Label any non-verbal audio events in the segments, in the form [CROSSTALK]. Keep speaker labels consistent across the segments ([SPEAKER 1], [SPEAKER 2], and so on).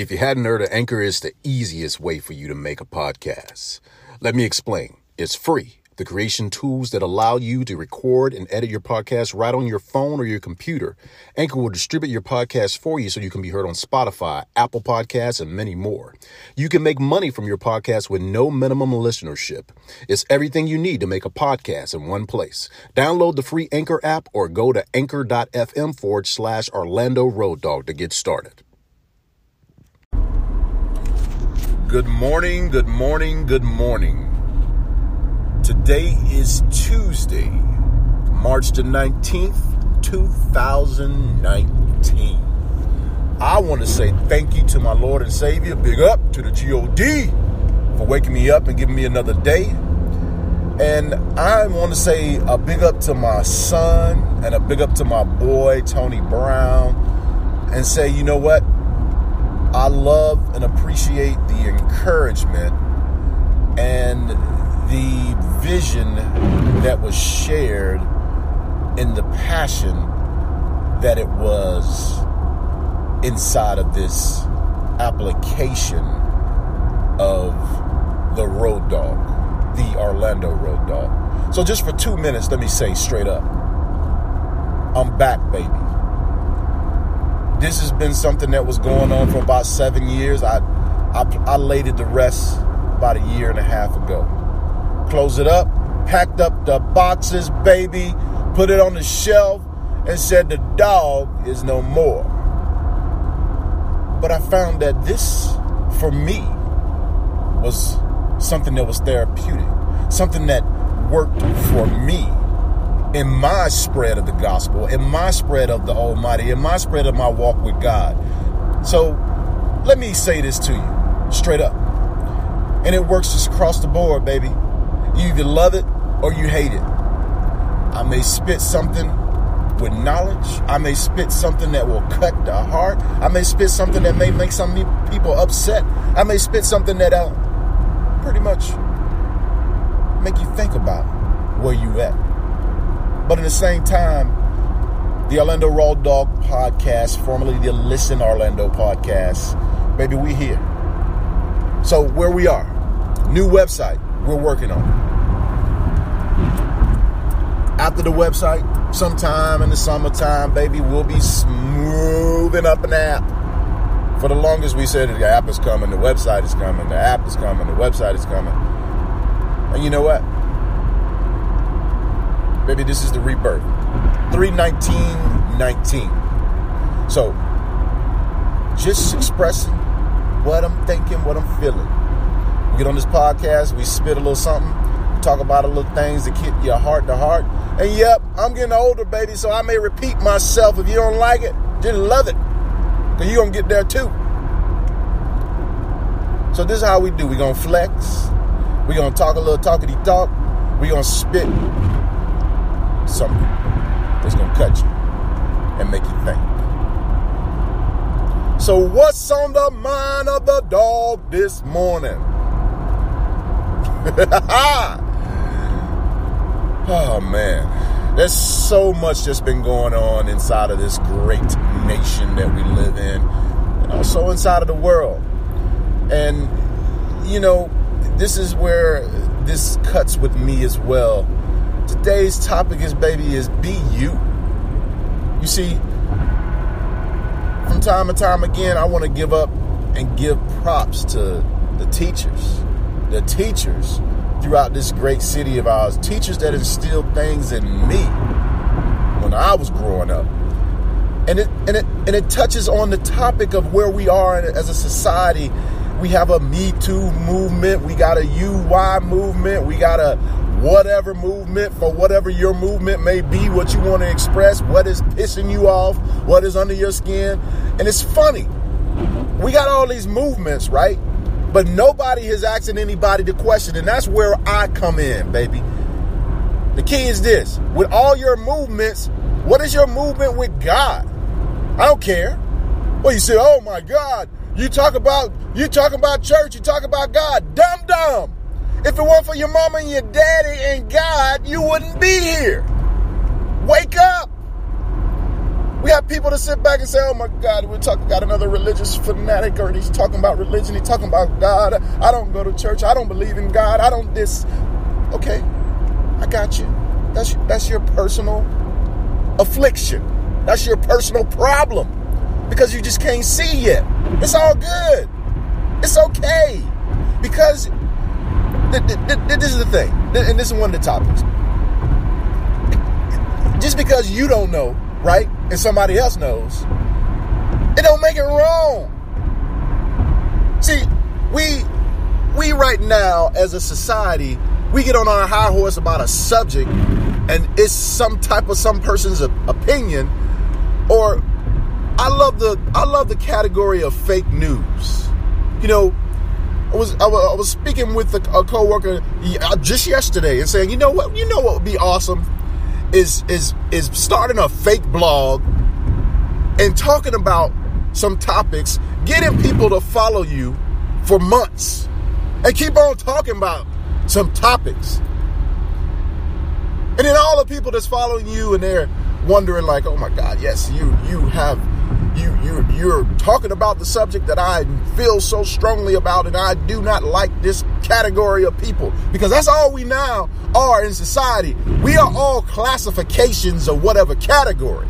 [SPEAKER 1] If you hadn't heard, Anchor is the easiest way for you to make a podcast. Let me explain. It's free. The creation tools that allow you to record and edit your podcast right on your phone or your computer. Anchor will distribute your podcast for you so you can be heard on Spotify, Apple Podcasts, and many more. You can make money from your podcast with no minimum listenership. It's everything you need to make a podcast in one place. Download the free Anchor app or go to anchor.fm forward slash Orlando Road Dog to get started. Good morning, good morning, good morning. Today is Tuesday, March the 19th, 2019. I want to say thank you to my Lord and Savior. Big up to the GOD for waking me up and giving me another day. And I want to say a big up to my son and a big up to my boy, Tony Brown, and say, you know what? I love and appreciate the encouragement and the vision that was shared in the passion that it was inside of this application of the road dog, the Orlando road dog. So, just for two minutes, let me say straight up I'm back, baby this has been something that was going on for about seven years. I, I, I laid it to rest about a year and a half ago. Closed it up, packed up the boxes, baby, put it on the shelf, and said the dog is no more. But I found that this, for me, was something that was therapeutic, something that worked for me in my spread of the gospel, in my spread of the Almighty, in my spread of my walk with God. So let me say this to you straight up. And it works just across the board, baby. You either love it or you hate it. I may spit something with knowledge. I may spit something that will cut the heart. I may spit something that may make some people upset. I may spit something that'll pretty much make you think about where you at. But at the same time, the Orlando Road Dog podcast, formerly the Listen Orlando podcast, maybe we here. So where we are, new website we're working on. After the website, sometime in the summertime, baby, we'll be smoothing up an app. For the longest, we said the app is coming, the website is coming, the app is coming, the website is coming. And you know what? Baby, this is the rebirth. 31919. So, just expressing what I'm thinking, what I'm feeling. We get on this podcast, we spit a little something, talk about a little things that keep your heart to heart. And yep, I'm getting older, baby, so I may repeat myself. If you don't like it, just love it. Because you're to get there too. So this is how we do. We're to flex. We're to talk a little talkity talk. We're to spit something that's going to cut you and make you think. So, what's on the mind of the dog this morning? [LAUGHS] oh, man. There's so much that's been going on inside of this great nation that we live in, and also inside of the world. And, you know, this is where this cuts with me as well Today's topic is, baby, is be you. You see, from time to time again, I want to give up and give props to the teachers. The teachers throughout this great city of ours. Teachers that instilled things in me when I was growing up. And it and it and it touches on the topic of where we are as a society. We have a Me Too movement. We got a UY movement. We got a whatever movement, for whatever your movement may be, what you want to express, what is pissing you off, what is under your skin. And it's funny. We got all these movements, right? But nobody is asking anybody the question. And that's where I come in, baby. The key is this with all your movements, what is your movement with God? I don't care. Well, you say, oh my God, you talk about you talk about church, you talk about God. Dumb dumb. If it weren't for your mama and your daddy and God, you wouldn't be here. Wake up. We have people to sit back and say, "Oh my God, we're talking about another religious fanatic, or he's talking about religion. He's talking about God. I don't go to church. I don't believe in God. I don't this." Okay, I got you. That's that's your personal affliction. That's your personal problem because you just can't see yet. It's all good. It's okay because this is the thing, and this is one of the topics. Just because you don't know, right, and somebody else knows, it don't make it wrong. See, we we right now as a society, we get on our high horse about a subject, and it's some type of some person's opinion, or I love the I love the category of fake news. You know, I was I was, speaking with a, a coworker uh, just yesterday and saying, you know what, you know what would be awesome is is is starting a fake blog and talking about some topics, getting people to follow you for months, and keep on talking about some topics. And then all the people that's following you and they're wondering like, oh my God, yes, you you have you you you're talking about the subject that I feel so strongly about, and I do not like this category of people because that's all we now are in society. We are all classifications of whatever category,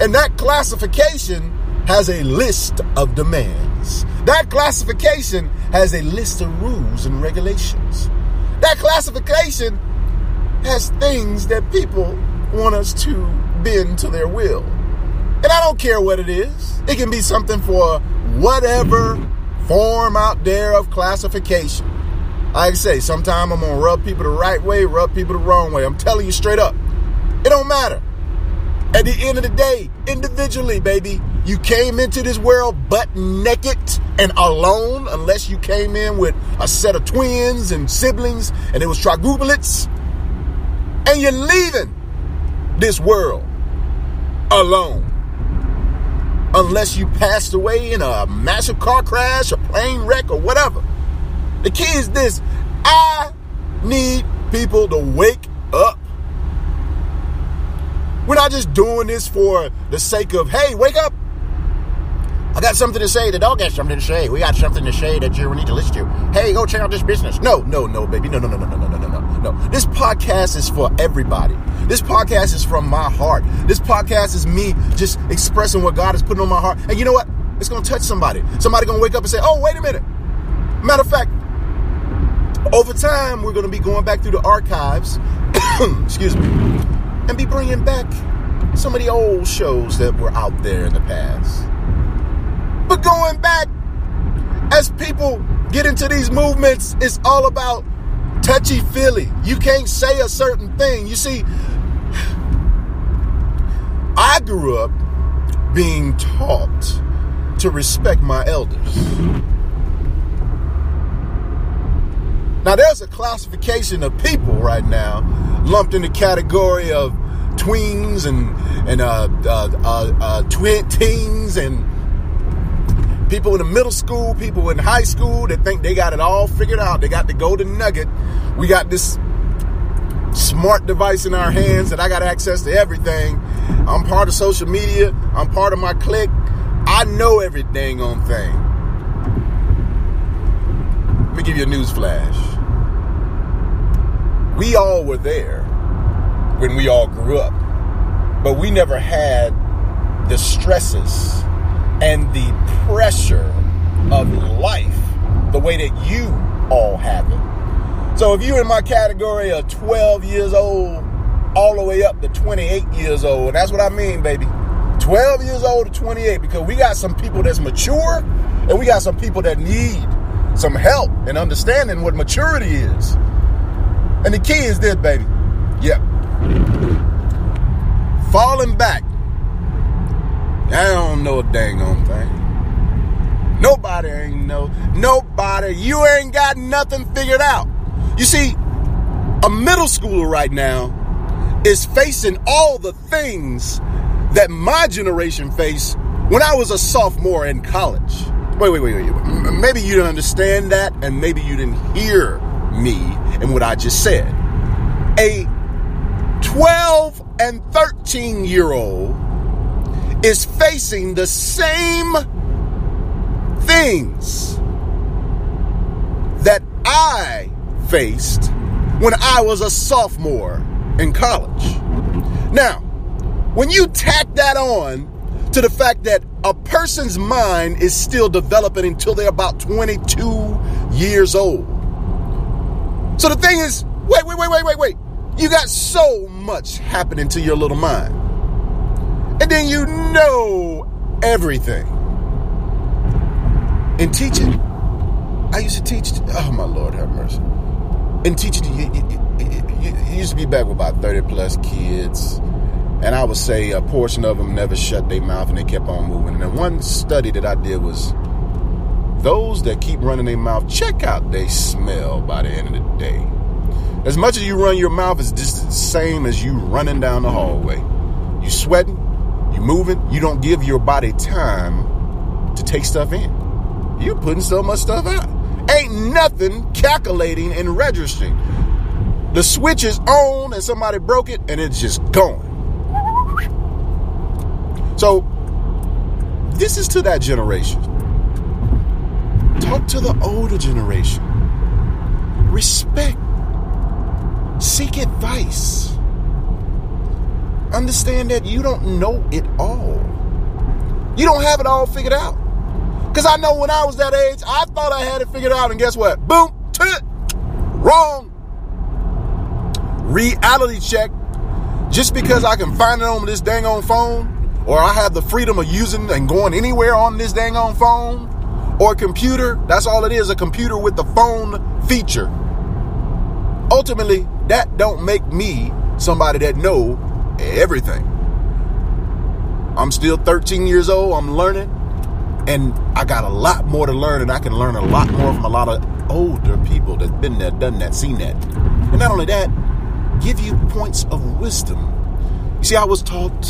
[SPEAKER 1] and that classification has a list of demands. That classification has a list of rules and regulations. That classification has things that people want us to bend to their will. And I don't care what it is. It can be something for whatever form out there of classification. Like I say, sometimes I'm gonna rub people the right way, rub people the wrong way. I'm telling you straight up. It don't matter. At the end of the day, individually, baby, you came into this world butt naked and alone, unless you came in with a set of twins and siblings and it was trigublets. And you're leaving this world alone unless you passed away in a massive car crash, a plane wreck, or whatever. The key is this I need people to wake up. We're not just doing this for the sake of, hey, wake up. I got something to say. The dog got something to say. We got something to say that you need to listen to. Hey, go check out this business. No, no, no, baby. No, no, no, no, no, no, no, This podcast is for everybody. This podcast is from my heart. This podcast is me just expressing what God is putting on my heart. And you know what? It's going to touch somebody. Somebody going to wake up and say, oh, wait a minute. Matter of fact, over time, we're going to be going back through the archives, [COUGHS] excuse me, and be bringing back some of the old shows that were out there in the past. But going back, as people get into these movements, it's all about touchy feely. You can't say a certain thing. You see, I grew up being taught to respect my elders. Now, there's a classification of people right now lumped in the category of tweens and and uh, uh, uh, uh twin teens and people in the middle school, people in high school that think they got it all figured out. They got the golden nugget. We got this smart device in our hands that I got access to everything. I'm part of social media. I'm part of my clique. I know every dang on thing. Let me give you a news flash. We all were there when we all grew up, but we never had the stresses and the pressure of life the way that you all have it. So if you're in my category of 12 years old all the way up to 28 years old, and that's what I mean, baby. 12 years old to 28 because we got some people that's mature and we got some people that need some help and understanding what maturity is. And the key is this, baby. Yep. Falling back I don't know a dang thing. Nobody ain't know. Nobody. You ain't got nothing figured out. You see, a middle schooler right now is facing all the things that my generation faced when I was a sophomore in college. Wait, wait, wait, wait. Maybe you didn't understand that, and maybe you didn't hear me and what I just said. A 12 and 13 year old is facing the same things that I faced when I was a sophomore in college. Now, when you tack that on to the fact that a person's mind is still developing until they're about 22 years old. So the thing is, wait, wait, wait, wait, wait, wait. You got so much happening to your little mind. You know everything. In teaching, I used to teach, oh my Lord, have mercy. In teaching, you, you, you, you used to be back with about 30 plus kids. And I would say a portion of them never shut their mouth and they kept on moving. And then one study that I did was those that keep running their mouth, check out they smell by the end of the day. As much as you run your mouth, it's just the same as you running down the hallway. You sweating, moving, you don't give your body time to take stuff in. You're putting so much stuff out. Ain't nothing calculating and registering. The switch is on and somebody broke it and it's just gone. So, this is to that generation. Talk to the older generation. Respect Seek advice. Understand that you don't know it all. You don't have it all figured out. Because I know when I was that age, I thought I had it figured out, and guess what? Boom, tit, wrong. Reality check. Just because I can find it on this dang on phone, or I have the freedom of using and going anywhere on this dang on phone, or computer, that's all it is a computer with the phone feature. Ultimately, that don't make me somebody that know everything. I'm still 13 years old. I'm learning, and I got a lot more to learn, and I can learn a lot more from a lot of older people that's been there, done that, seen that. And not only that, give you points of wisdom. You see, I was taught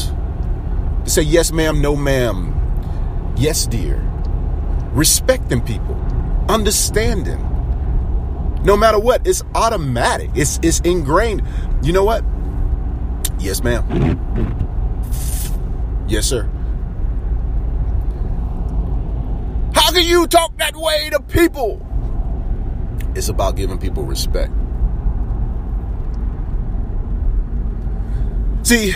[SPEAKER 1] to say yes, ma'am, no, ma'am, yes, dear, respecting people, understanding no matter what, it's automatic. It's it's ingrained. You know what? Yes, ma'am. Yes, sir. How can you talk that way to people? It's about giving people respect. See,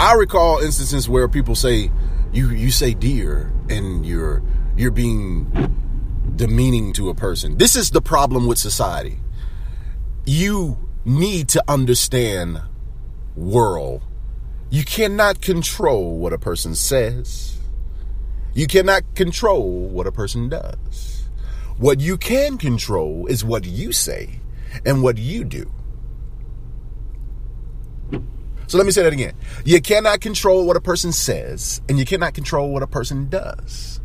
[SPEAKER 1] I recall instances where people say you you say dear and you're you're being demeaning to a person. This is the problem with society. You need to understand world. You cannot control what a person says. You cannot control what a person does. What you can control is what you say and what you do. So let me say that again. You cannot control what a person says, and you cannot control what a person does.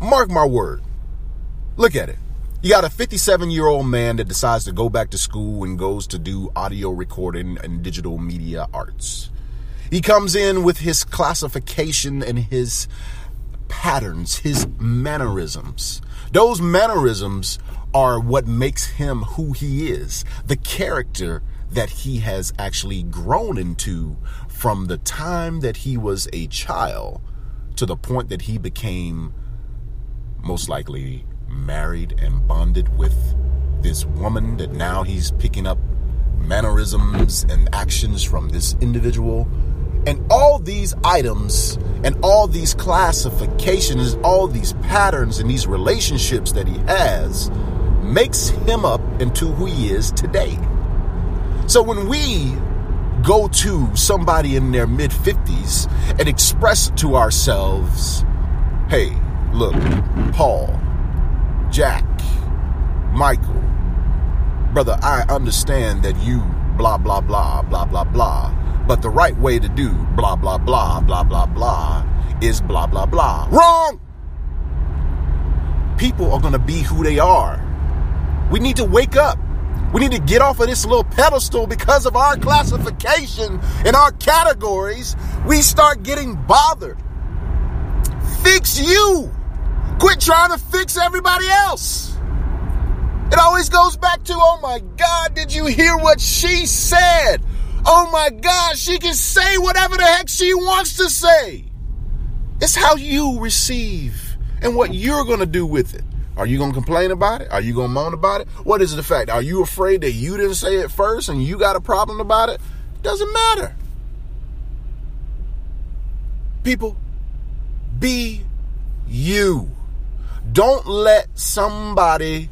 [SPEAKER 1] Mark my word. Look at it. You got a 57 year old man that decides to go back to school and goes to do audio recording and digital media arts. He comes in with his classification and his patterns, his mannerisms. Those mannerisms are what makes him who he is, the character that he has actually grown into from the time that he was a child to the point that he became most likely married and bonded with this woman that now he's picking up mannerisms and actions from this individual. And all these items and all these classifications, all these patterns and these relationships that he has makes him up into who he is today. So when we go to somebody in their mid 50s and express to ourselves, hey, Look, Paul, Jack, Michael, brother, I understand that you blah, blah, blah, blah, blah, blah. But the right way to do blah, blah, blah, blah, blah, blah is blah, blah, blah. Wrong! People are going to be who they are. We need to wake up. We need to get off of this little pedestal because of our classification and our categories. We start getting bothered. Fix you. Quit trying to fix everybody else. It always goes back to, oh my God, did you hear what she said? Oh my God, she can say whatever the heck she wants to say. It's how you receive and what you're going to do with it. Are you going to complain about it? Are you going to moan about it? What is the fact? Are you afraid that you didn't say it first and you got a problem about it? Doesn't matter. People, be you. Don't let somebody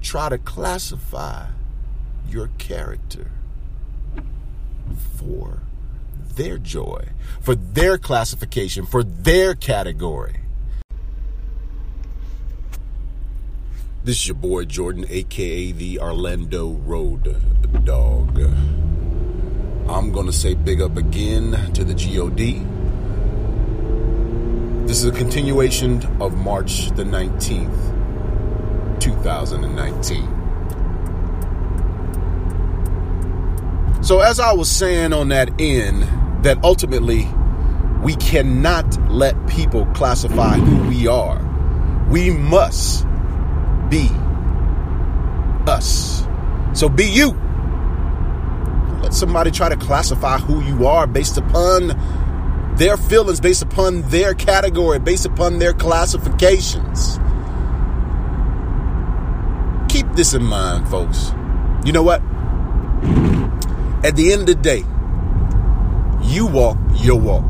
[SPEAKER 1] try to classify your character for their joy, for their classification, for their category. This is your boy Jordan, aka the Orlando Road Dog. I'm going to say big up again to the GOD. This is a continuation of March the 19th, 2019. So, as I was saying on that end, that ultimately we cannot let people classify who we are. We must be us. So, be you. Let somebody try to classify who you are based upon their feelings, based upon their category, based upon their classifications. Keep this in mind, folks. You know what? At the end of the day, you walk your walk.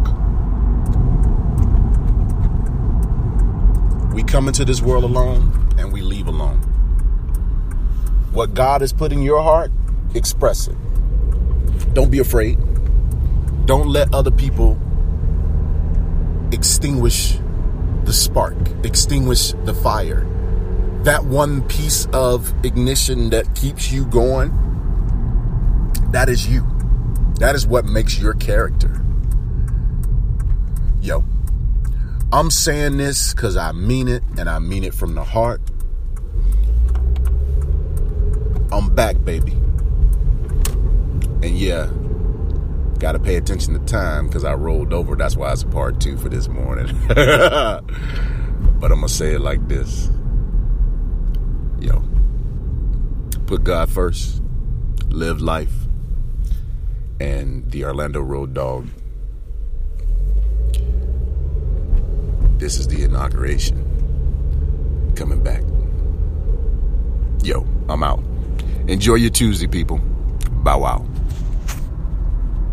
[SPEAKER 1] We come into this world alone and we leave alone. What God has put in your heart, express it. Don't be afraid. Don't let other people extinguish the spark, extinguish the fire. That one piece of ignition that keeps you going that is you. That is what makes your character. Yo, I'm saying this because I mean it and I mean it from the heart. I'm back, baby. And yeah, got to pay attention to time because I rolled over. That's why it's part two for this morning. [LAUGHS] but I'm going to say it like this Yo, put God first, live life and the Orlando Road Dog. This is the inauguration. Coming back. Yo, I'm out. Enjoy your Tuesday, people. Bow wow.